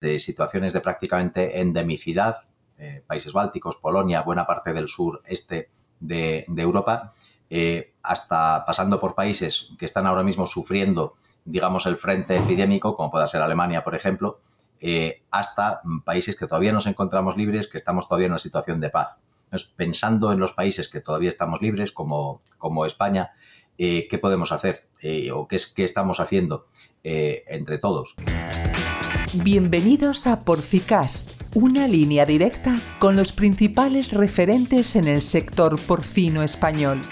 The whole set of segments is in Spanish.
de situaciones de prácticamente endemicidad, eh, países bálticos, Polonia, buena parte del sur este de, Europa, eh, hasta pasando por países que están ahora mismo sufriendo, digamos, el frente epidémico, como pueda ser Alemania, por ejemplo, eh, hasta países que todavía nos encontramos libres, que estamos todavía en una situación de paz. Entonces, pensando en los países que todavía estamos libres, como, España, ¿qué podemos hacer? ¿O qué, es, qué estamos haciendo entre todos? Bienvenidos a Porcicast, una línea directa con los principales referentes en el sector porcino español.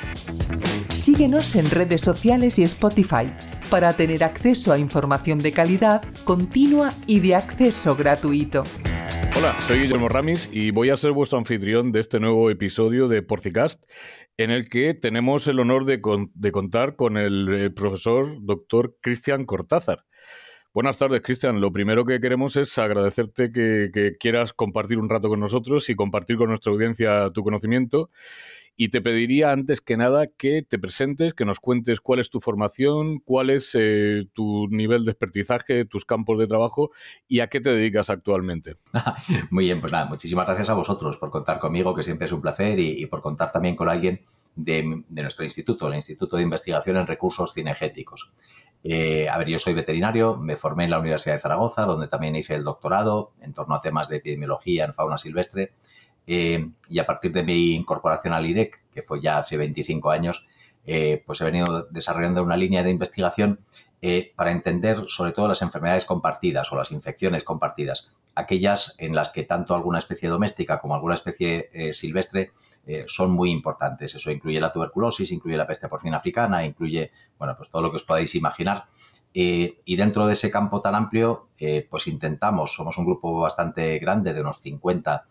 Síguenos en redes sociales y Spotify para tener acceso a información de calidad, continua y de acceso gratuito. Hola, soy Guillermo Ramis y voy a ser vuestro anfitrión de este nuevo episodio de Porcicast, en el que tenemos el honor de, contar con el eh, profesor doctor Cristian Cortázar. Buenas tardes, Cristian. Lo primero que queremos es agradecerte que, quieras compartir un rato con nosotros y compartir con nuestra audiencia tu conocimiento. Y te pediría antes que nada que te presentes, que nos cuentes cuál es tu formación, cuál es eh, tu nivel de expertizaje, tus campos de trabajo y a qué te dedicas actualmente. Muy bien, pues nada, muchísimas gracias a vosotros por contar conmigo, que siempre es un placer, y, por contar también con alguien de, de, nuestro instituto, el Instituto de Investigación en Recursos Cinegéticos. Eh, a ver, yo soy veterinario, me formé en la Universidad de Zaragoza, donde también hice el doctorado en torno a temas de epidemiología en fauna silvestre. Eh, y a partir de mi incorporación al IREC, que fue ya hace 25 años, eh, pues he venido desarrollando una línea de investigación para entender sobre todo las enfermedades compartidas o las infecciones compartidas, aquellas en las que tanto alguna especie doméstica como alguna especie silvestre eh, son muy importantes. Eso incluye la tuberculosis, incluye la peste porcina africana, incluye, bueno, pues todo lo que os podáis imaginar. Eh, y dentro de ese campo tan amplio, eh, pues intentamos, somos un grupo bastante grande, de unos 50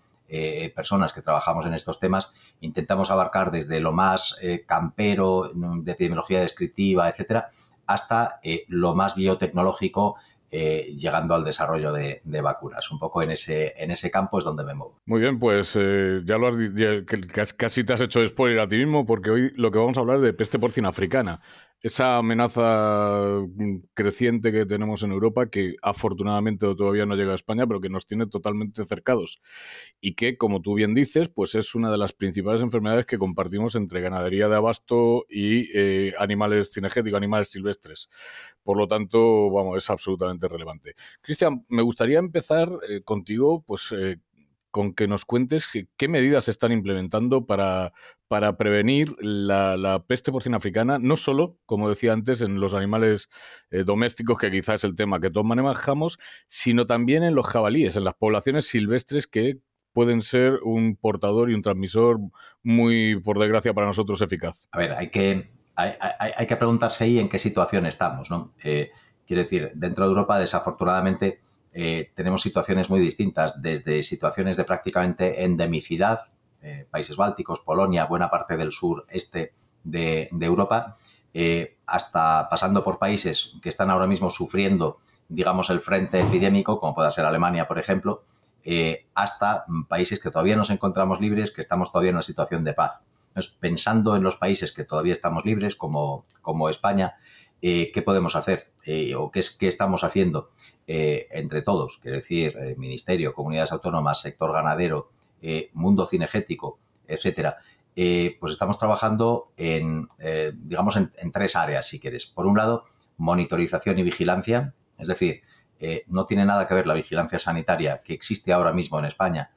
personas que trabajamos en estos temas, intentamos abarcar desde lo más campero, de epidemiología descriptiva, etcétera, hasta lo más biotecnológico eh, llegando al desarrollo de, vacunas. Un poco en ese, en ese campo es donde me muevo. Muy bien, pues eh, ya lo has casi te has hecho spoiler a ti mismo, porque hoy lo que vamos a hablar es de peste porcina africana esa amenaza mm, creciente que tenemos en Europa, que afortunadamente todavía no llega a España, pero que nos tiene totalmente cercados. Y que, como tú bien dices, pues es una de las principales enfermedades que compartimos entre ganadería de abasto y eh, animales cinegéticos, animales silvestres. Por lo tanto, vamos, es absolutamente relevante. Cristian, me gustaría empezar eh, contigo, pues eh, con que nos cuentes qué medidas se están implementando para, para prevenir la, peste porcina africana, no solo, como decía antes, en los animales eh, domésticos, que quizás es el tema que todos manejamos, sino también en los jabalíes, en las poblaciones silvestres que pueden ser un portador y un transmisor muy, por desgracia para nosotros, eficaz. A ver, hay que, hay, que preguntarse ahí en qué situación estamos, ¿no? Eh, quiero decir, dentro de Europa, desafortunadamente, eh, tenemos situaciones muy distintas, desde situaciones de prácticamente endemicidad, eh, países bálticos, Polonia, buena parte del sur este de, Europa, eh, hasta pasando por países que están ahora mismo sufriendo, digamos, el frente epidémico, como pueda ser Alemania, por ejemplo, hasta países que todavía nos encontramos libres, que estamos todavía en una situación de paz. Entonces, pensando en los países que todavía estamos libres, como, como España, ¿qué podemos hacer? ¿O qué, es, qué estamos haciendo? Eh, entre todos, quiero decir, eh, ministerio, comunidades autónomas, sector ganadero, eh, mundo cinegético, etcétera, pues estamos trabajando en, digamos, en, tres áreas, si quieres. Por un lado, monitorización y vigilancia, es decir, no tiene nada que ver la vigilancia sanitaria que existe ahora mismo en España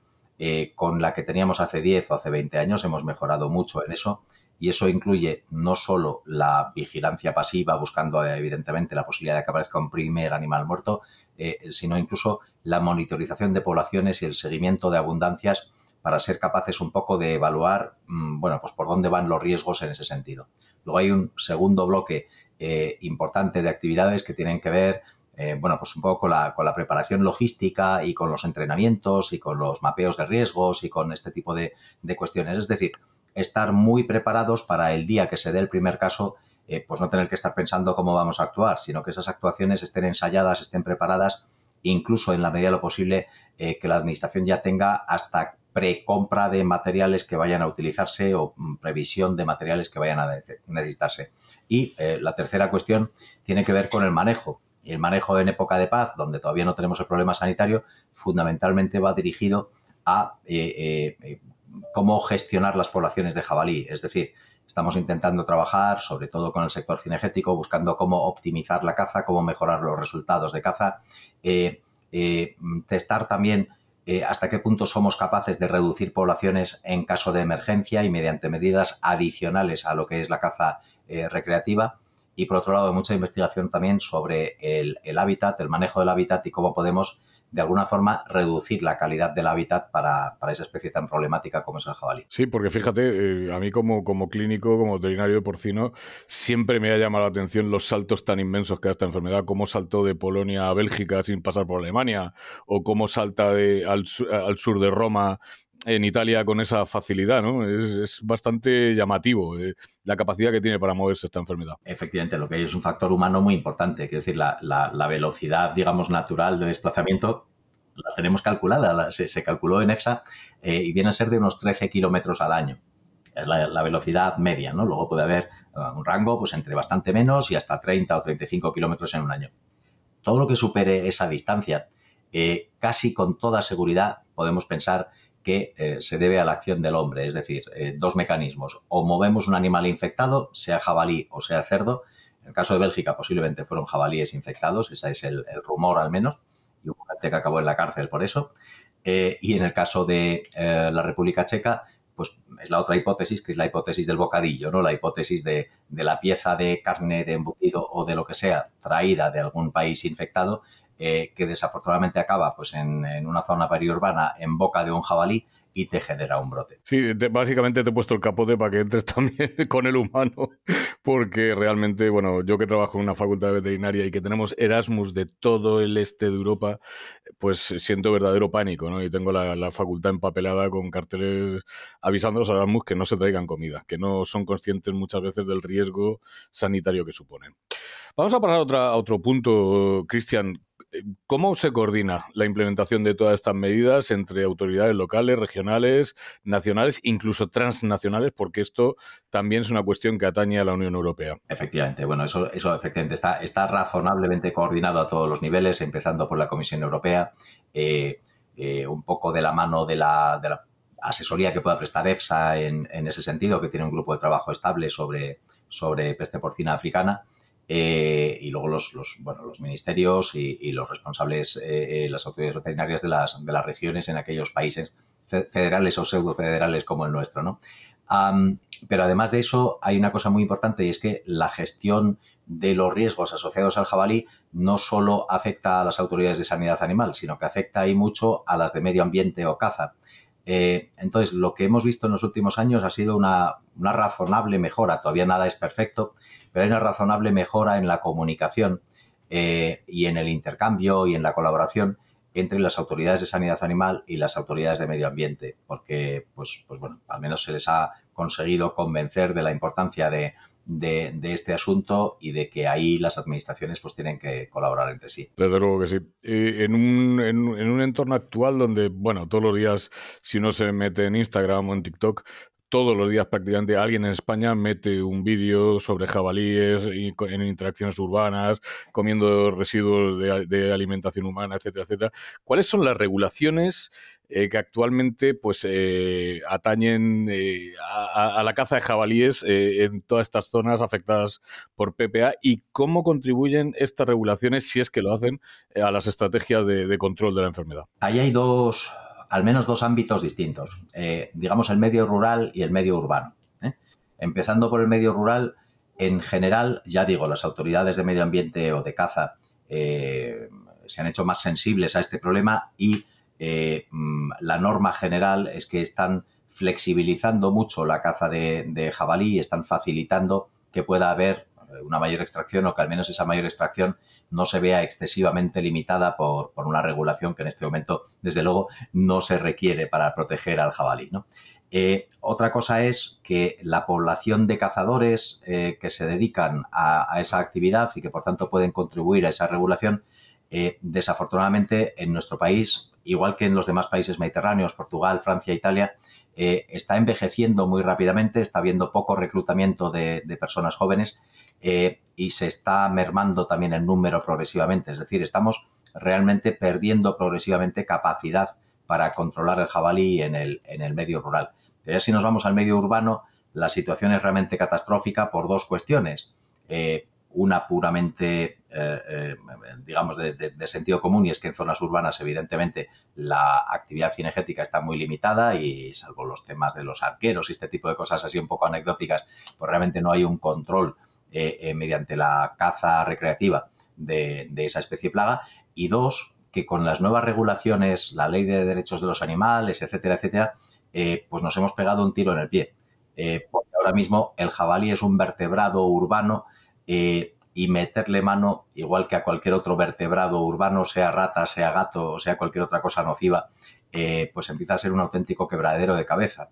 con la que teníamos hace 10 o hace 20 años, hemos mejorado mucho en eso y eso incluye no solo la vigilancia pasiva, buscando evidentemente la posibilidad de que aparezca un primer animal muerto, eh, sino incluso la monitorización de poblaciones y el seguimiento de abundancias para ser capaces un poco de evaluar, mm, bueno, pues por dónde van los riesgos en ese sentido. Luego hay un segundo bloque eh, importante de actividades que tienen que ver, eh, bueno, pues un poco con la, con la, preparación logística y con los entrenamientos y con los mapeos de riesgos y con este tipo de cuestiones. Es decir, estar muy preparados para el día que se dé el primer caso, eh, pues no tener que estar pensando cómo vamos a actuar, sino que esas actuaciones estén ensayadas, estén preparadas, incluso en la medida de lo posible, eh, que la administración ya tenga hasta precompra de materiales que vayan a utilizarse o mm, previsión de materiales que vayan a necesitarse. Y eh, la tercera cuestión tiene que ver con el manejo. el manejo en época de paz, donde todavía no tenemos el problema sanitario, fundamentalmente va dirigido a cómo gestionar las poblaciones de jabalí. Es decir, estamos intentando trabajar sobre todo con el sector cinegético, buscando cómo optimizar la caza, cómo mejorar los resultados de caza, eh, eh, testar también eh, hasta qué punto somos capaces de reducir poblaciones en caso de emergencia y mediante medidas adicionales a lo que es la caza recreativa. Y por otro lado, mucha investigación también sobre el, el hábitat, el manejo del hábitat y cómo podemos de alguna forma reducir la calidad del hábitat para, esa especie tan problemática como es el jabalí. Sí, porque fíjate, eh, a mí como, como clínico, como veterinario de porcino, siempre me ha llamado la atención los saltos tan inmensos que da esta enfermedad, cómo saltó de Polonia a Bélgica sin pasar por Alemania, o cómo salta al sur de Roma en Italia con esa facilidad, ¿no? Es, bastante llamativo eh, la capacidad que tiene para moverse esta enfermedad. Efectivamente, lo que hay es un factor humano muy importante, quiero decir, la, velocidad, digamos, natural de desplazamiento la tenemos calculada, se, calculó en EFSA eh, y viene a ser de unos 13 kilómetros al año. Es la, velocidad media, ¿no? Luego puede haber eh, un rango pues entre bastante menos y hasta 30 o 35 kilómetros en un año. Todo lo que supere esa distancia, casi con toda seguridad podemos pensar que eh, se debe a la acción del hombre, es decir, eh, dos mecanismos. O movemos un animal infectado, sea jabalí o sea cerdo. En el caso de Bélgica posiblemente fueron jabalíes infectados, ese es el, rumor al menos, y hubo gente que acabó en la cárcel por eso. Eh, y en el caso de la República Checa, pues es la otra hipótesis, que es la hipótesis del bocadillo, ¿no? La hipótesis de, la pieza de carne de embutido o de lo que sea traída de algún país infectado eh, que desafortunadamente acaba pues en, una zona periurbana en boca de un jabalí y te genera un brote. Sí, básicamente te he puesto el capote para que entres también con el humano, porque realmente, bueno, yo que trabajo en una facultad de veterinaria y que tenemos Erasmus de todo el este de Europa, pues siento verdadero pánico, ¿no? Y tengo la, la facultad empapelada con carteles avisando a los Erasmus que no se traigan comida, que no son conscientes muchas veces del riesgo sanitario que suponen. Vamos a pasar a, otra, a otro punto, Cristian. ¿Cómo se coordina la implementación de todas estas medidas entre autoridades locales, regionales, nacionales, incluso transnacionales? Porque esto también es una cuestión que atañe a la Unión Europea. Efectivamente, bueno, eso, eso efectivamente está, está razonablemente coordinado a todos los niveles, empezando por la Comisión Europea, eh, eh, un poco de la mano de la, de la asesoría que pueda prestar EFSA en, en, ese sentido, que tiene un grupo de trabajo estable sobre, sobre peste porcina africana. Eh, y luego los, los, bueno, los ministerios y, los responsables, eh, eh, las autoridades veterinarias de las, de las regiones en aquellos países federales o pseudo federales como el nuestro, ¿no? pero además de eso, hay una cosa muy importante y es que la gestión de los riesgos asociados al jabalí no solo afecta a las autoridades de sanidad animal, sino que afecta ahí mucho a las de medio ambiente o caza. entonces, lo que hemos visto en los últimos años ha sido una, una razonable mejora. Todavía nada es perfecto, pero hay una razonable mejora en la comunicación eh, y en el intercambio y en la colaboración entre las autoridades de sanidad animal y las autoridades de medio ambiente, porque, pues, pues bueno, al menos se les ha conseguido convencer de la importancia de, este asunto y de que ahí las administraciones pues tienen que colaborar entre sí. Desde luego que sí. en, un, en, un entorno actual donde, bueno, todos los días, si uno se mete en Instagram o en TikTok, todos los días prácticamente alguien en España mete un vídeo sobre jabalíes en interacciones urbanas, comiendo residuos de, alimentación humana, etcétera, etcétera. ¿Cuáles son las regulaciones eh, que actualmente pues eh, atañen eh, a, la caza de jabalíes en todas estas zonas afectadas por PPA y cómo contribuyen estas regulaciones, si es que lo hacen, a las estrategias de control de la enfermedad? Ahí hay dos al menos dos ámbitos distintos, eh, digamos el medio rural y el medio urbano. ¿eh? Empezando por el medio rural, en general, ya digo, las autoridades de medio ambiente o de caza eh, se han hecho más sensibles a este problema y mm, la norma general es que están flexibilizando mucho la caza de, de jabalí y están facilitando que pueda haber una mayor extracción o que al menos esa mayor extracción no se vea excesivamente limitada por, una regulación que en este momento, desde luego, no se requiere para proteger al jabalí. Eh, otra cosa es que la población de cazadores eh, que se dedican a, esa actividad y que por tanto pueden contribuir a esa regulación, eh, desafortunadamente en nuestro país, igual que en los demás países mediterráneos, Portugal, Francia, Italia, está envejeciendo muy rápidamente, está habiendo poco reclutamiento de personas jóvenes y se está mermando también el número progresivamente. Es decir, estamos realmente perdiendo progresivamente capacidad para controlar el jabalí en el, en el medio rural. Pero ya si nos vamos al medio urbano, la situación es realmente catastrófica por dos cuestiones. Eh, una puramente, eh, eh, digamos, de, sentido común, y es que en zonas urbanas, evidentemente, la actividad cinegética está muy limitada y, salvo los temas de los arqueros y este tipo de cosas así un poco anecdóticas, pues realmente no hay un control mediante la caza recreativa de, esa especie plaga. Y dos, que con las nuevas regulaciones, la ley de derechos de los animales, etcétera, etcétera, pues nos hemos pegado un tiro en el pie. porque ahora mismo el jabalí es un vertebrado urbano eh, y meterle mano, igual que a cualquier otro vertebrado urbano, sea rata, sea gato o sea cualquier otra cosa nociva, eh, pues empieza a ser un auténtico quebradero de cabeza.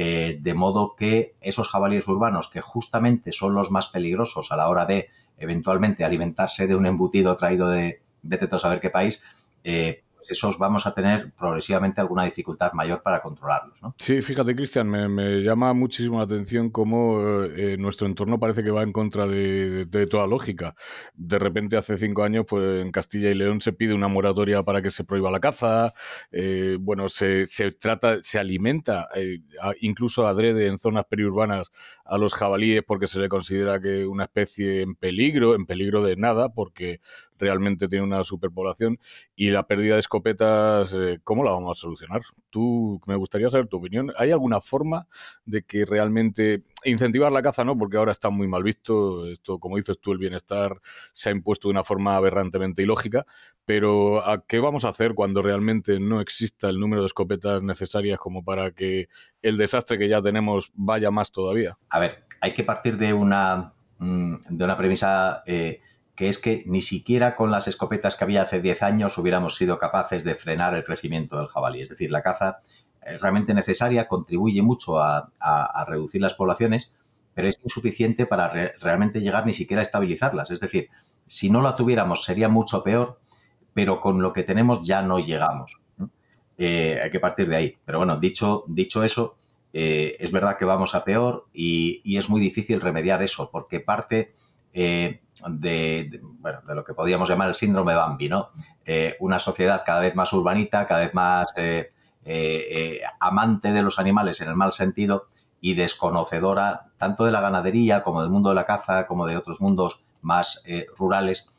Eh, de modo que esos jabalíes urbanos, que justamente son los más peligrosos a la hora de eventualmente alimentarse de un embutido traído de vete a saber qué país, pues esos vamos a tener progresivamente alguna dificultad mayor para controlarlos. ¿no? Sí, fíjate, Cristian, me, llama muchísimo la atención cómo eh, nuestro entorno parece que va en contra de, toda lógica. De repente, hace cinco años, pues en Castilla y León se pide una moratoria para que se prohíba la caza. Eh, bueno, se, trata, se alimenta, eh, incluso adrede en zonas periurbanas a los jabalíes porque se le considera que una especie en peligro, en peligro de nada, porque realmente tiene una superpoblación y la pérdida de escopetas, eh, ¿cómo la vamos a solucionar? Tú, me gustaría saber tu opinión. ¿Hay alguna forma de que realmente incentivar la caza, no? Porque ahora está muy mal visto. Esto, como dices tú, el bienestar se ha impuesto de una forma aberrantemente ilógica. Pero ¿a qué vamos a hacer cuando realmente no exista el número de escopetas necesarias como para que el desastre que ya tenemos vaya más todavía? A ver, hay que partir de una, mm, de una premisa eh, que es que ni siquiera con las escopetas que había hace 10 años hubiéramos sido capaces de frenar el crecimiento del jabalí. Es decir, la caza es realmente necesaria, contribuye mucho a, reducir las poblaciones, pero es insuficiente para realmente llegar ni siquiera a estabilizarlas. Es decir, si no la tuviéramos sería mucho peor, pero con lo que tenemos ya no llegamos. Eh, hay que partir de ahí. Pero bueno, dicho, dicho eso, eh, es verdad que vamos a peor y, es muy difícil remediar eso, porque parte eh, de, bueno, de lo que podríamos llamar el síndrome Bambi, ¿no? Eh, una sociedad cada vez más urbanita, cada vez más eh, eh, amante de los animales en el mal sentido y desconocedora tanto de la ganadería como del mundo de la caza, como de otros mundos más rurales,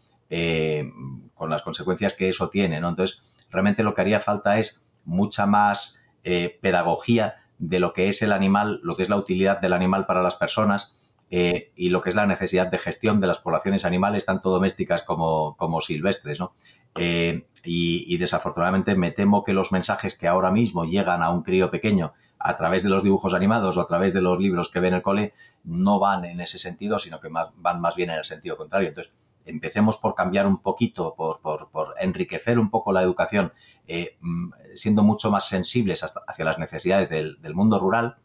con las consecuencias que eso tiene. Entonces, realmente lo que haría falta es mucha más pedagogía de lo que es el animal, lo que es la utilidad del animal para las personas, eh, y lo que es la necesidad de gestión de las poblaciones animales, tanto domésticas como, silvestres. ¿no? Eh, y, desafortunadamente me temo que los mensajes que ahora mismo llegan a un crío pequeño a través de los dibujos animados o a través de los libros que ve en el cole no van en ese sentido, sino que más, van más bien en el sentido contrario. Entonces, empecemos por cambiar un poquito, por, enriquecer un poco la educación, eh, mm, siendo mucho más sensibles hacia las necesidades del mundo rural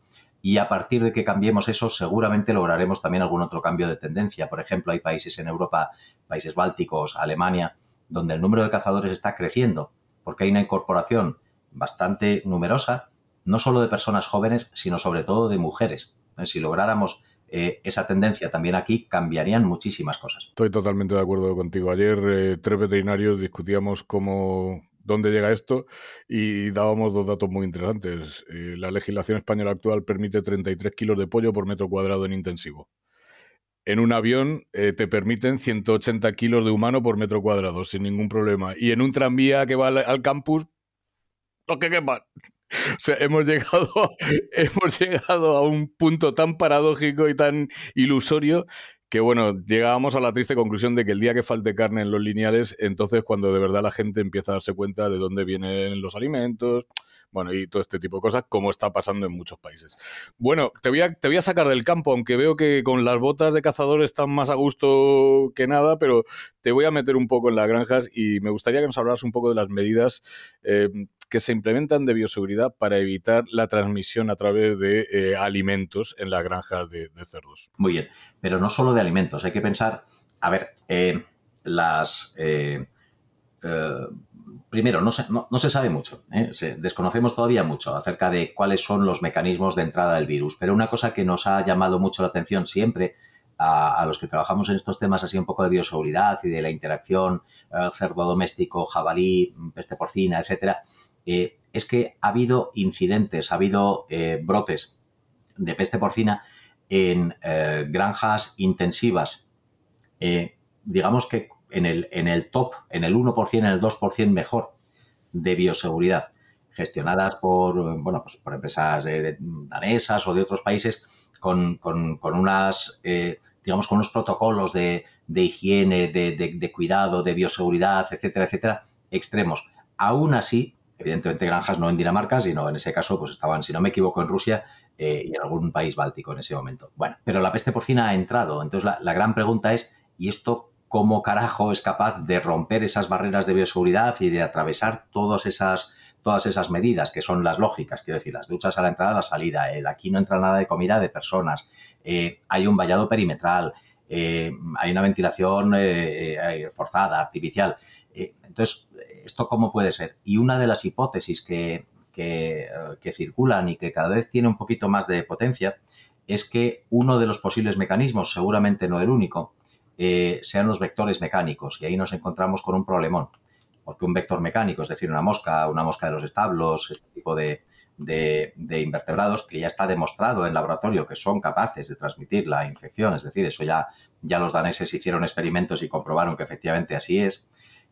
y a partir de que cambiemos eso, seguramente lograremos también algún otro cambio de tendencia. Por ejemplo, hay países en Europa, países bálticos, Alemania, donde el número de cazadores está creciendo, porque hay una incorporación bastante numerosa, no solo de personas jóvenes, sino sobre todo de mujeres. Si lográramos eh, esa tendencia también aquí, cambiarían muchísimas cosas. Estoy totalmente de acuerdo contigo. Ayer eh, tres veterinarios discutíamos cómo dónde llega esto y dábamos dos datos muy interesantes. Eh, la legislación española actual permite 33 kilos de pollo por metro cuadrado en intensivo. En un avión eh, te permiten 180 kilos de humano por metro cuadrado, sin ningún problema. Y en un tranvía que va al, campus, lo que sea, hemos llegado, hemos llegado a un punto tan paradójico y tan ilusorio que bueno, llegábamos a la triste conclusión de que el día que falte carne en los lineales, entonces cuando de verdad la gente empieza a darse cuenta de dónde vienen los alimentos, bueno, y todo este tipo de cosas, como está pasando en muchos países. Bueno, te voy, a, te voy a sacar del campo, aunque veo que con las botas de cazador están más a gusto que nada, pero te voy a meter un poco en las granjas y me gustaría que nos hablaras un poco de las medidas eh, que se implementan de bioseguridad para evitar la transmisión a través de eh, alimentos en las granjas de, cerdos. Muy bien, pero no solo de alimentos, hay que pensar, a ver, eh, las... Eh, primero, no se, no, se, sabe mucho, desconocemos todavía mucho acerca de cuáles son los mecanismos de entrada del virus, pero una cosa que nos ha llamado mucho la atención siempre a, los que trabajamos en estos temas así un poco de bioseguridad y de la interacción eh, cerdo doméstico, jabalí, peste porcina, etcétera, eh, es que ha habido incidentes, ha habido eh, brotes de peste porcina en granjas intensivas, digamos que en el, en el top, en el 1%, en el 2% mejor de bioseguridad, gestionadas por, bueno, pues por empresas danesas o de otros países con, unas, eh, digamos, con unos protocolos de, higiene, de, cuidado, de bioseguridad, etcétera, etcétera, extremos. Aún así, evidentemente granjas no en Dinamarca, sino en ese caso, pues estaban, si no me equivoco, en Rusia eh, y en algún país báltico en ese momento. Bueno, pero la peste porcina ha entrado. Entonces, la, gran pregunta es, ¿y esto cómo carajo es capaz de romper esas barreras de bioseguridad y de atravesar todas esas todas esas medidas que son las lógicas, quiero decir, las duchas a la entrada, a la salida, aquí no entra nada de comida de personas, eh, hay un vallado perimetral, eh, hay una ventilación forzada, artificial. Entonces, ¿esto cómo puede ser? Y una de las hipótesis que, que, circulan y que cada vez tiene un poquito más de potencia es que uno de los posibles mecanismos, seguramente no el único, sean los vectores mecánicos. Y ahí nos encontramos con un problemón porque un vector mecánico, es decir, una mosca, una mosca de los establos, este tipo de, invertebrados que ya está demostrado en laboratorio que son capaces de transmitir la infección, es decir, eso ya, ya los daneses hicieron experimentos y comprobaron que efectivamente así es.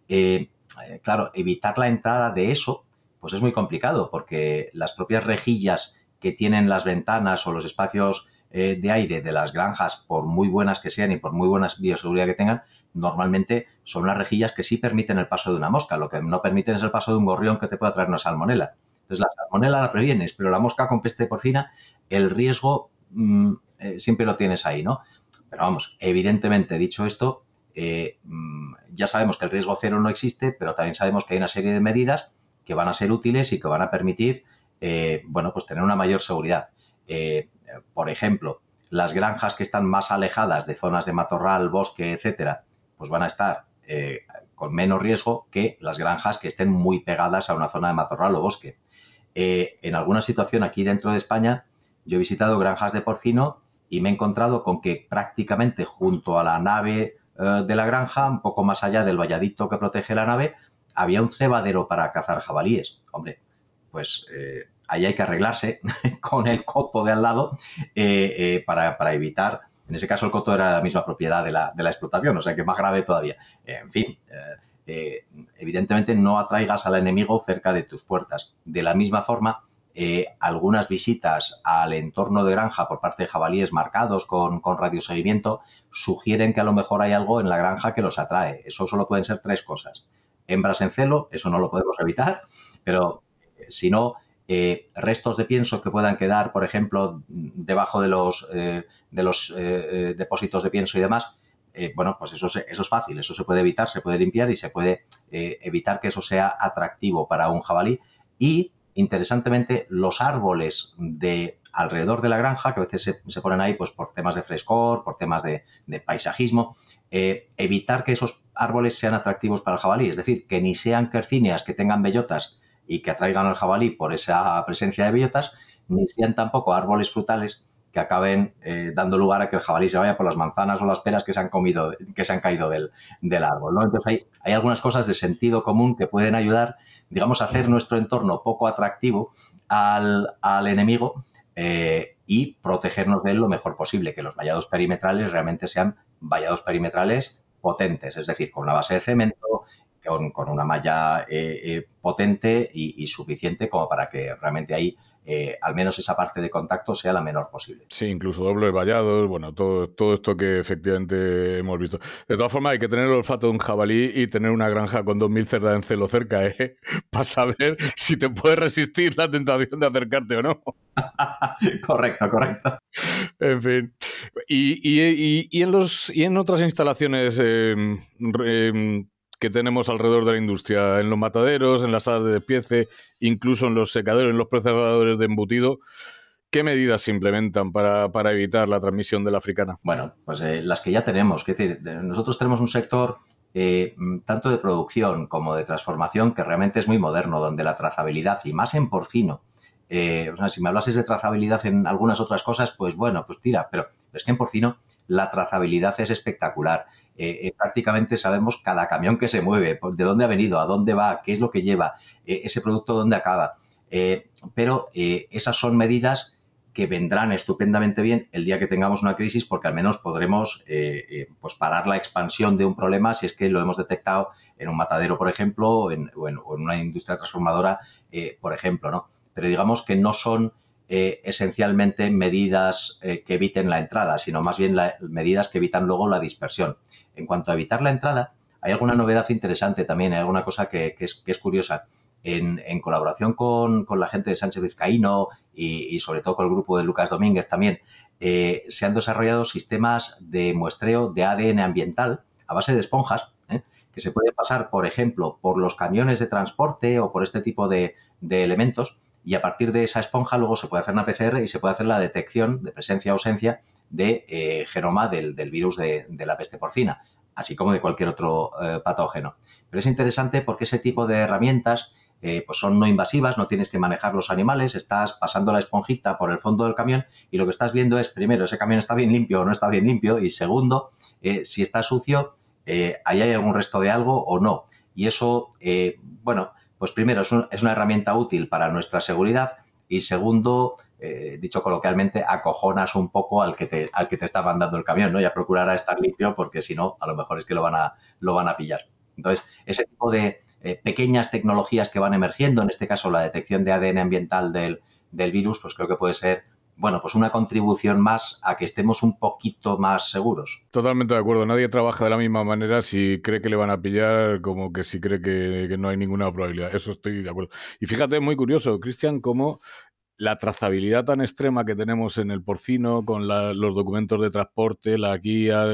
Eh, claro, evitar la entrada de eso, pues es muy complicado, porque las propias rejillas que tienen las ventanas o los espacios eh, de aire de las granjas, por muy buenas que sean y por muy buenas bioseguridad que tengan, normalmente son las rejillas que sí permiten el paso de una mosca. Lo que no permiten es el paso de un gorrión que te pueda traer una salmonela. Entonces, la salmonela la previenes, pero la mosca con peste porcina, el riesgo mm, eh, siempre lo tienes ahí, ¿no? Pero vamos, evidentemente, dicho esto, eh, mm, ya sabemos que el riesgo cero no existe, pero también sabemos que hay una serie de medidas que van a ser útiles y que van a permitir, eh, bueno, pues tener una mayor seguridad. por ejemplo, las granjas que están más alejadas de zonas de matorral, bosque, etcétera, pues van a estar eh, con menos riesgo que las granjas que estén muy pegadas a una zona de matorral o bosque. Eh, en alguna situación aquí dentro de España, yo he visitado granjas de porcino y me he encontrado con que prácticamente junto a la nave eh, de la granja, un poco más allá del valladito que protege la nave, había un cebadero para cazar jabalíes. Hombre, pues ahí hay que arreglarse con el coto de al lado para, para, evitar en ese caso, el coto era la misma propiedad de la, explotación, o sea que más grave todavía. en fin, eh, eh, evidentemente no atraigas al enemigo cerca de tus puertas. De la misma forma, eh, algunas visitas al entorno de granja por parte de jabalíes marcados con, con radioseguimiento sugieren que a lo mejor hay algo en la granja que los atrae. Eso solo pueden ser tres cosas. Hembras en celo, eso no lo podemos evitar, pero si no, restos de pienso que puedan quedar, por ejemplo, debajo de los de los eh, eh, depósitos de pienso y demás, eh, bueno, pues eso, eso es fácil, eso se puede evitar, se puede limpiar y se puede evitar que eso sea atractivo para un jabalí. Interesantemente, los árboles de alrededor de la granja, que a veces se, ponen ahí pues por temas de frescor, por temas de, paisajismo, evitar que esos árboles sean atractivos para el jabalí, es decir, que ni sean quercíneas que tengan bellotas y que atraigan al jabalí por esa presencia de bellotas, ni sean tampoco árboles frutales que acaben eh, dando lugar a que el jabalí se vaya por las manzanas o las peras que se han comido, que se han caído del, árbol. ¿no? Entonces hay, algunas cosas de sentido común que pueden ayudar, digamos, hacer nuestro entorno poco atractivo al, enemigo eh, y protegernos de él lo mejor posible, que los vallados perimetrales realmente sean vallados perimetrales potentes, es decir, con una base de cemento, con, una malla eh, potente y, y, suficiente como para que realmente ahí eh, al menos esa parte de contacto sea la menor posible. Sí, incluso doble vallados, bueno, todo, todo esto que efectivamente hemos visto. De todas formas, hay que tener el olfato de un jabalí y tener una granja con 2.000 cerdas en celo cerca, ¿eh? Para saber si te puedes resistir la tentación de acercarte o no. correcto, correcto. En fin. Y, y, y, en, los, y en otras instalaciones eh, que tenemos alrededor de la industria, en los mataderos, en las salas de despiece, incluso en los secadores, en los procesadores de embutido. ¿Qué medidas se implementan para, evitar la transmisión de la africana? Bueno, pues eh, las que ya tenemos. Decir, nosotros tenemos un sector eh, tanto de producción como de transformación que realmente es muy moderno, donde la trazabilidad, y más en porcino, eh, o sea, si me hablases de trazabilidad en algunas otras cosas, pues bueno, pues tira, pero es que en porcino la trazabilidad es espectacular. Prácticamente sabemos cada camión que se mueve, de dónde ha venido, a dónde va, qué es lo que lleva, ese producto dónde acaba. pero esas son medidas que vendrán estupendamente bien el día que tengamos una crisis porque al menos podremos eh, eh, pues parar la expansión de un problema si es que lo hemos detectado en un matadero, por ejemplo, o en, una industria transformadora, eh, por ejemplo, ¿no? Pero digamos que no son esencialmente medidas que eviten la entrada, sino más bien medidas que evitan luego la dispersión. En cuanto a evitar la entrada, hay alguna novedad interesante también, hay alguna cosa que, es, curiosa en, colaboración con, la gente de Sánchez Vizcaíno y, sobre todo con el grupo de Lucas Domínguez también, eh, se han desarrollado sistemas de muestreo de ADN ambiental a base de esponjas, ¿eh? que se puede pasar, por ejemplo, por los camiones de transporte o por este tipo de, elementos, y a partir de esa esponja luego se puede hacer una PCR y se puede hacer la detección de presencia o ausencia de eh, genoma del, virus de, la peste porcina, así como de cualquier otro patógeno. Pero es interesante porque ese tipo de herramientas eh, pues son no invasivas, no tienes que manejar los animales, estás pasando la esponjita por el fondo del camión y lo que estás viendo es, primero, ese camión está bien limpio o no está bien limpio y segundo, eh, si está sucio, eh, ahí hay algún resto de algo o no. Y eso, bueno, pues primero es, una herramienta útil para nuestra seguridad y segundo, dicho coloquialmente, acojonas un poco al que te, al que te está mandando el camión, ¿no? Ya procurará estar limpio porque si no, a lo mejor es que lo van a, lo van a pillar. Entonces, ese tipo de, eh, pequeñas tecnologías que van emergiendo, en este caso la detección de ADN ambiental del, virus, pues creo que puede ser bueno, pues una contribución más a que estemos un poquito más seguros. Totalmente de acuerdo. Nadie trabaja de la misma manera si cree que le van a pillar como que si cree que, no hay ninguna probabilidad. Eso estoy de acuerdo. Y fíjate, muy curioso, Cristian, cómo la trazabilidad tan extrema que tenemos en el porcino con los documentos de transporte, la guía,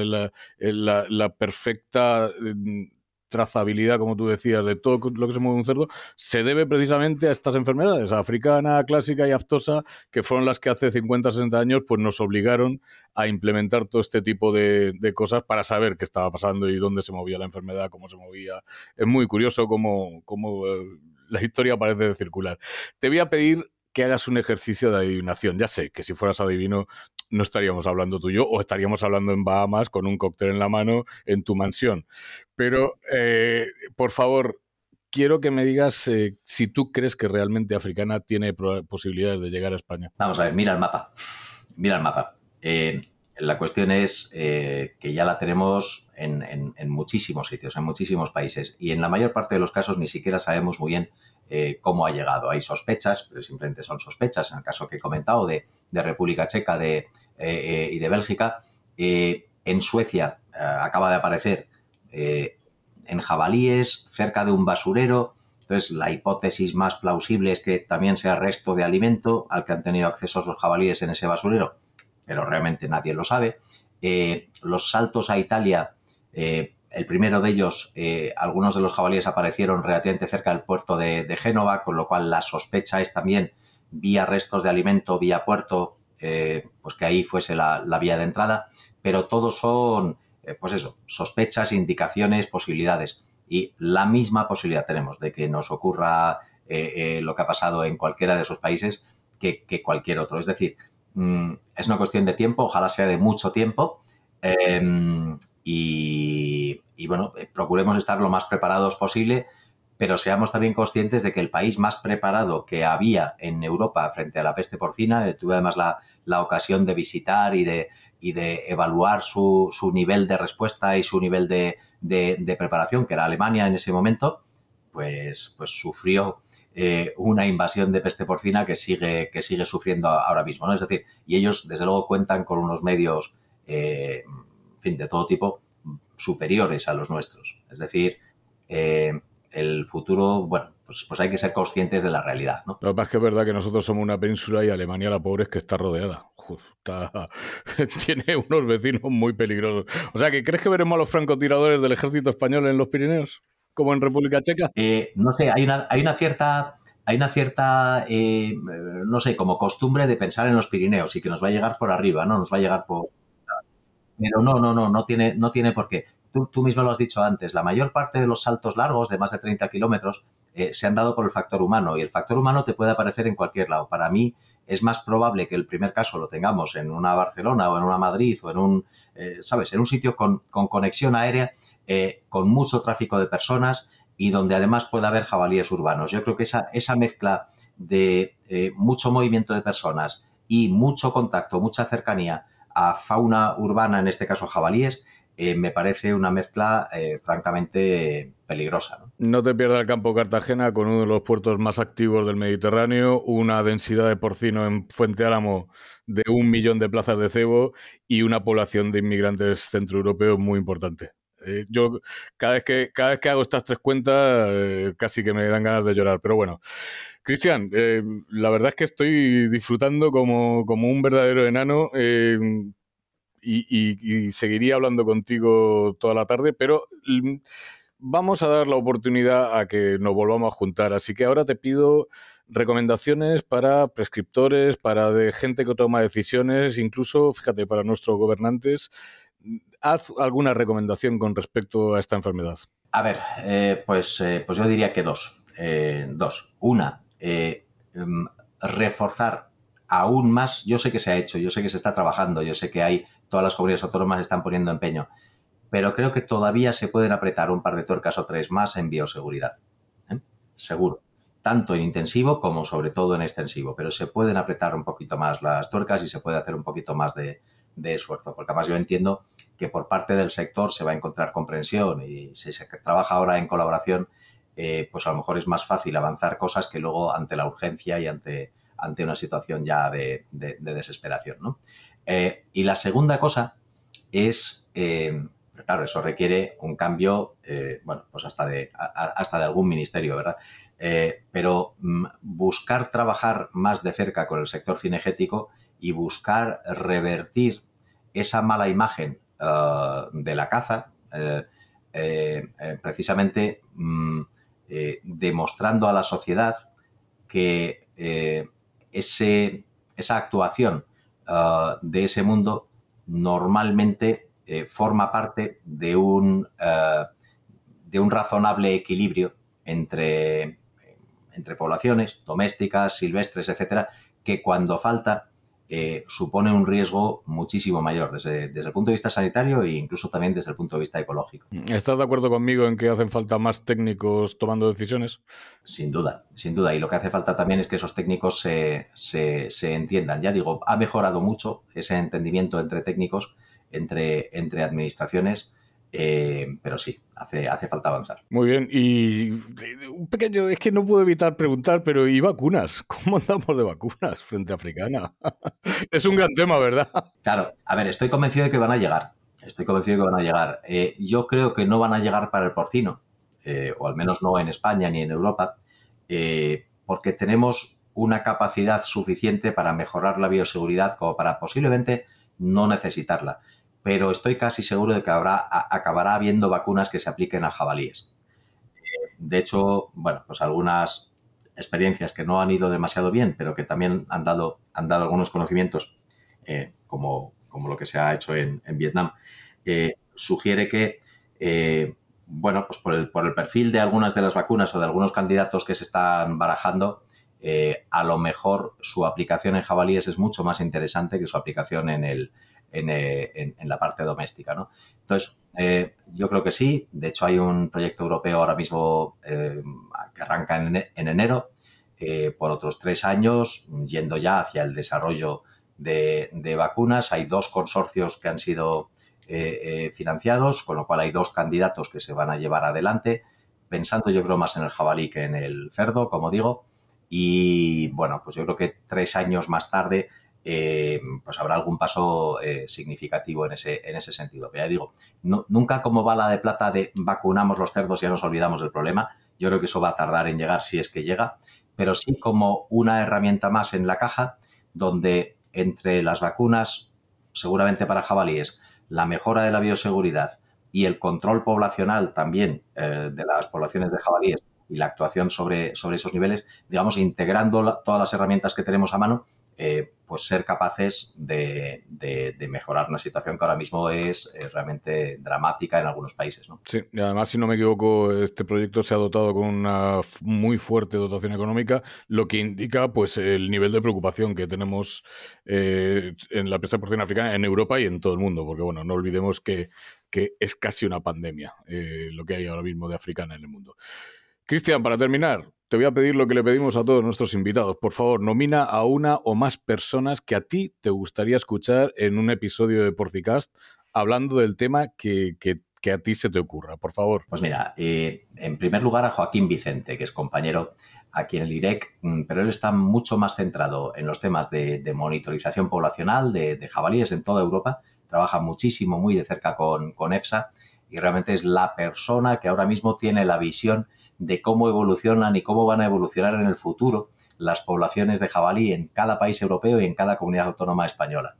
la perfecta mm, trazabilidad, como tú decías, de todo lo que se mueve un cerdo, se debe precisamente a estas enfermedades, africana, clásica y aftosa, que fueron las que hace 50, 60 años pues nos obligaron a implementar todo este tipo de, cosas para saber qué estaba pasando y dónde se movía la enfermedad, cómo se movía. Es muy curioso cómo, cómo eh, la historia parece circular. Te voy a pedir que hagas un ejercicio de adivinación. Ya sé que si fueras adivino no estaríamos hablando tú y yo, o estaríamos hablando en Bahamas con un cóctel en la mano en tu mansión. Pero, eh, por favor, quiero que me digas eh, si tú crees que realmente Africana tiene posibilidades de llegar a España. Vamos a ver, mira el mapa. Mira el mapa. Eh, la cuestión es que ya la tenemos en, en, muchísimos sitios, en muchísimos países. Y en la mayor parte de los casos ni siquiera sabemos muy bien eh, cómo ha llegado. Hay sospechas, pero simplemente son sospechas, en el caso que he comentado de, República Checa de, eh, eh, y de Bélgica. en Suecia acaba de aparecer en jabalíes, cerca de un basurero. Entonces, la hipótesis más plausible es que también sea resto de alimento al que han tenido acceso los jabalíes en ese basurero, pero realmente nadie lo sabe. los saltos a Italia el primero de ellos, eh, algunos de los jabalíes aparecieron relativamente cerca del puerto de, Génova, con lo cual la sospecha es también vía restos de alimento, vía puerto, eh, pues que ahí fuese la, vía de entrada, pero todos son, eh, pues eso, sospechas, indicaciones, posibilidades. Y la misma posibilidad tenemos de que nos ocurra lo que ha pasado en cualquiera de esos países que, cualquier otro. Es decir, mm, es una cuestión de tiempo, ojalá sea de mucho tiempo. Em, y, bueno, eh, procuremos estar lo más preparados posible, pero seamos también conscientes de que el país más preparado que había en Europa frente a la peste porcina, eh, tuve además la, ocasión de visitar y de, y de evaluar su, su, nivel de respuesta y su nivel de, de, preparación, que era Alemania en ese momento, pues, pues sufrió eh, una invasión de peste porcina que sigue, que sigue sufriendo ahora mismo. ¿no? Es decir, y ellos desde luego cuentan con unos medios fin, de todo tipo, superiores a los nuestros. Es decir, eh, el futuro, bueno, pues, pues, hay que ser conscientes de la realidad. ¿no? Lo que pasa es que es verdad que nosotros somos una península y Alemania, la pobre, es que está rodeada. tiene unos vecinos muy peligrosos. O sea, ¿que crees que veremos a los francotiradores del ejército español en los Pirineos? Como en República Checa. Eh, no sé, hay una, hay una cierta hay una cierta, eh, no sé, como costumbre de pensar en los Pirineos y que nos va a llegar por arriba, ¿no? Nos va a llegar por, pero no, no, no, no tiene, no tiene por qué. Tú, tú mismo lo has dicho antes, la mayor parte de los saltos largos, de más de 30 kilómetros, eh, se han dado por el factor humano y el factor humano te puede aparecer en cualquier lado. Para mí es más probable que el primer caso lo tengamos en una Barcelona o en una Madrid o en un, eh, ¿sabes?, en un sitio con, conexión aérea, eh, con mucho tráfico de personas y donde además puede haber jabalíes urbanos. Yo creo que esa, esa mezcla de mucho movimiento de personas y mucho contacto, mucha cercanía a fauna urbana, en este caso jabalíes, eh, me parece una mezcla eh, francamente peligrosa. ¿no? te pierdas el campo Cartagena con uno de los puertos más activos del Mediterráneo, una densidad de porcino en Fuente Álamo de un millón de plazas de cebo y una población de inmigrantes centroeuropeos muy importante. Eh, yo cada vez que cada vez que hago estas tres cuentas casi que me dan ganas de llorar, pero bueno. Cristian, la verdad es que estoy disfrutando como, como un verdadero enano y, seguiría hablando contigo toda la tarde, pero mm, vamos a dar la oportunidad a que nos volvamos a juntar. Así que ahora te pido recomendaciones para prescriptores, para de gente que toma decisiones, incluso, fíjate, para nuestros gobernantes. Haz alguna recomendación con respecto a esta enfermedad. A ver, eh, pues, eh, pues yo diría que dos. Eh, dos. Una, mm, reforzar aún más, yo sé que se ha hecho, yo sé que se está trabajando, yo sé que hay todas las comunidades autónomas están poniendo empeño. Pero creo que todavía se pueden apretar un par de tuercas o tres más en bioseguridad. ¿eh? Seguro. Tanto en intensivo como sobre todo en extensivo. Pero se pueden apretar un poquito más las tuercas y se puede hacer un poquito más de, esfuerzo. Porque además yo entiendo que por parte del sector se va a encontrar comprensión y se trabaja ahora en colaboración, eh, pues a lo mejor es más fácil avanzar cosas que luego ante la urgencia y ante, ante una situación ya de, de desesperación. ¿no? Eh, y la segunda cosa es, eh, claro, eso requiere un cambio, bueno, pues hasta de, hasta de algún ministerio, ¿verdad? pero mm, buscar trabajar más de cerca con el sector cinegético y buscar revertir esa mala imagen de la caza, precisamente mm, demostrando a la sociedad que ese, esa actuación Ah, de ese mundo normalmente eh, forma parte de un, ah, de un razonable equilibrio entre, entre poblaciones domésticas, silvestres, etcétera, que cuando falta eh, supone un riesgo muchísimo mayor desde, el punto de vista sanitario e incluso también desde el punto de vista ecológico. ¿Estás de acuerdo conmigo en que hacen falta más técnicos tomando decisiones? Sin duda, sin duda. Y lo que hace falta también es que esos técnicos se, se, entiendan. Ya digo, ha mejorado mucho ese entendimiento entre técnicos, entre, entre administraciones eh, pero sí, hace, hace falta avanzar. Muy bien, y un pequeño, es que no puedo evitar preguntar, pero ¿y vacunas? ¿Cómo andamos de vacunas frente a africana? es un gran tema, ¿verdad? Claro, a ver, estoy convencido de que van a llegar. Estoy convencido de que van a llegar. Eh, yo creo que no van a llegar para el porcino, eh, o al menos no en España ni en Europa, porque tenemos una capacidad suficiente para mejorar la bioseguridad como para posiblemente no necesitarla pero estoy casi seguro de que habrá, acabará habiendo vacunas que se apliquen a jabalíes. De hecho, bueno, pues algunas experiencias que no han ido demasiado bien, pero que también han dado, algunos conocimientos, eh, como, lo que se ha hecho en, Vietnam, eh, sugiere que, eh, bueno, pues por el perfil de algunas de las vacunas o de algunos candidatos que se están barajando, a lo mejor su aplicación en jabalíes es mucho más interesante que su aplicación en el, eh, en, la parte doméstica. ¿no? Entonces, eh, yo creo que sí. De hecho, hay un proyecto europeo ahora mismo eh, que arranca en, enero por otros tres años, yendo ya hacia el desarrollo de, vacunas. Hay dos consorcios que han sido financiados, con lo cual hay dos candidatos que se van a llevar adelante, pensando yo creo más en el jabalí que en el cerdo, como digo. Y bueno, pues yo creo que tres años más tarde eh, pues habrá algún paso eh, significativo en ese, en ese sentido. Pero ya digo, nunca como bala de plata de vacunamos los cerdos y ya nos olvidamos del problema. Yo creo que eso va a tardar en llegar si es que llega, pero sí como una herramienta más en la caja donde entre las vacunas, seguramente para jabalíes, la mejora de la bioseguridad y el control poblacional también eh, de las poblaciones de jabalíes y la actuación sobre, sobre esos niveles, digamos, integrando todas las herramientas que tenemos a mano, eh, pues ser capaces de, mejorar una situación que ahora mismo es realmente dramática en algunos países. ¿no? Sí, y además, si no me equivoco, este proyecto se ha dotado con una muy fuerte dotación económica, lo que indica pues el nivel de preocupación que tenemos en la peste porcina africana en Europa y en todo el mundo, porque bueno, no olvidemos que, que es casi una pandemia lo que hay ahora mismo de africana en el mundo. Cristian, para terminar, te voy a pedir lo que le pedimos a todos nuestros invitados. Por favor, nomina a una o más personas que a ti te gustaría escuchar en un episodio de Porcicast hablando del tema que, a ti se te ocurra, por favor. Pues mira, eh, en primer lugar a Joaquín Vicente, que es compañero aquí en el IREC, mm, pero él está mucho más centrado en los temas de, monitorización poblacional de, jabalíes en toda Europa. Trabaja muchísimo, muy de cerca con, con EFSA y realmente es la persona que ahora mismo tiene la visión de cómo evolucionan y cómo van a evolucionar en el futuro las poblaciones de jabalí en cada país europeo y en cada comunidad autónoma española.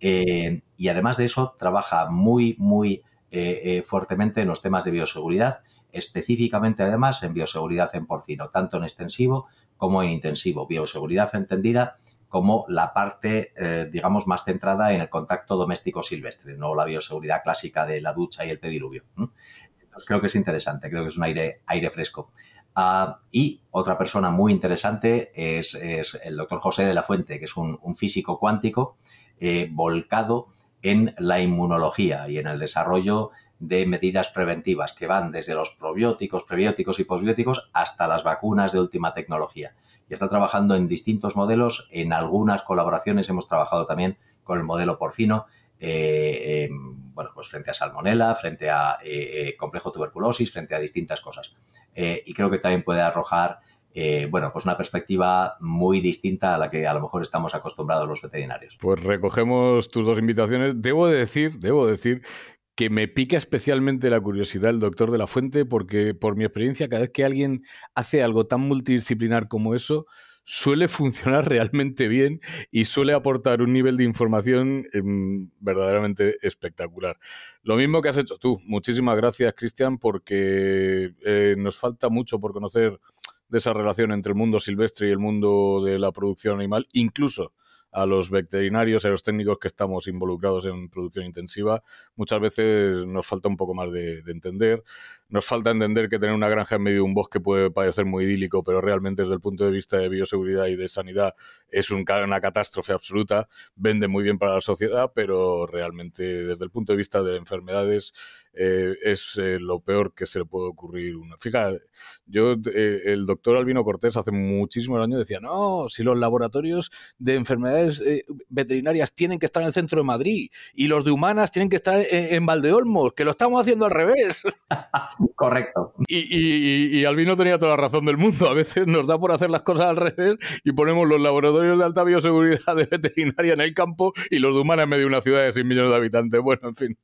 Eh, y además de eso, trabaja muy, muy eh, eh, fuertemente en los temas de bioseguridad, específicamente además en bioseguridad en porcino, tanto en extensivo como en intensivo. Bioseguridad entendida como la parte, digamos, más centrada en el contacto doméstico silvestre, no la bioseguridad clásica de la ducha y el pediluvio creo que es interesante, creo que es un aire, fresco. Ah, y otra persona muy interesante es, el doctor José de la Fuente, que es un, físico cuántico eh, volcado en la inmunología y en el desarrollo de medidas preventivas que van desde los probióticos, prebióticos y posbióticos hasta las vacunas de última tecnología. Y está trabajando en distintos modelos. En algunas colaboraciones hemos trabajado también con el modelo porcino eh, em, bueno, pues frente a salmonela, frente a eh, eh, complejo tuberculosis, frente a distintas cosas. y creo que también puede arrojar, bueno, pues una perspectiva muy distinta a la que a lo mejor estamos acostumbrados los veterinarios. Pues recogemos tus dos invitaciones. Debo decir, debo decir que me pica especialmente la curiosidad el doctor de la fuente, porque por mi experiencia, cada vez que alguien hace algo tan multidisciplinar como eso, suele funcionar realmente bien y suele aportar un nivel de información em, verdaderamente espectacular. Lo mismo que has hecho tú. Muchísimas gracias, Cristian, porque eh, nos falta mucho por conocer de esa relación entre el mundo silvestre y el mundo de la producción animal, incluso a los veterinarios, a los técnicos que estamos involucrados en producción intensiva, muchas veces nos falta un poco más de, de entender. Nos falta entender que tener una granja en medio de un bosque puede parecer muy idílico, pero realmente desde el punto de vista de bioseguridad y de sanidad es una catástrofe absoluta. Vende muy bien para la sociedad, pero realmente desde el punto de vista de enfermedades eh, es eh, lo peor que se le puede ocurrir. Una. Fíjate, yo, eh, el doctor Albino Cortés hace muchísimos años decía, no, si los laboratorios de enfermedades veterinarias tienen que estar en el centro de Madrid y los de humanas tienen que estar en, en Valdeolmos, que lo estamos haciendo al revés. Correcto. Y, y, Albino tenía toda la razón del mundo. A veces nos da por hacer las cosas al revés y ponemos los laboratorios de alta bioseguridad de veterinaria en el campo y los de humana en medio de una ciudad de 6 millones de habitantes. Bueno, en fin,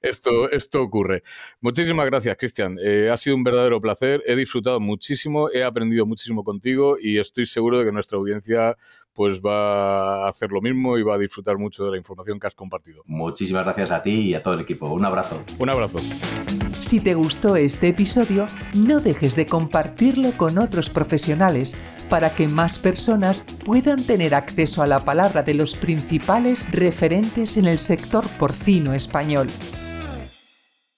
esto, esto ocurre. Muchísimas gracias, Cristian. Eh, ha sido un verdadero placer. He disfrutado muchísimo, he aprendido muchísimo contigo y estoy seguro de que nuestra audiencia pues va a hacer lo mismo y va a disfrutar mucho de la información que has compartido. Muchísimas gracias a ti y a todo el equipo. Un abrazo. Un abrazo. Si te gustó este episodio, no dejes de compartirlo con otros profesionales para que más personas puedan tener acceso a la palabra de los principales referentes en el sector porcino español.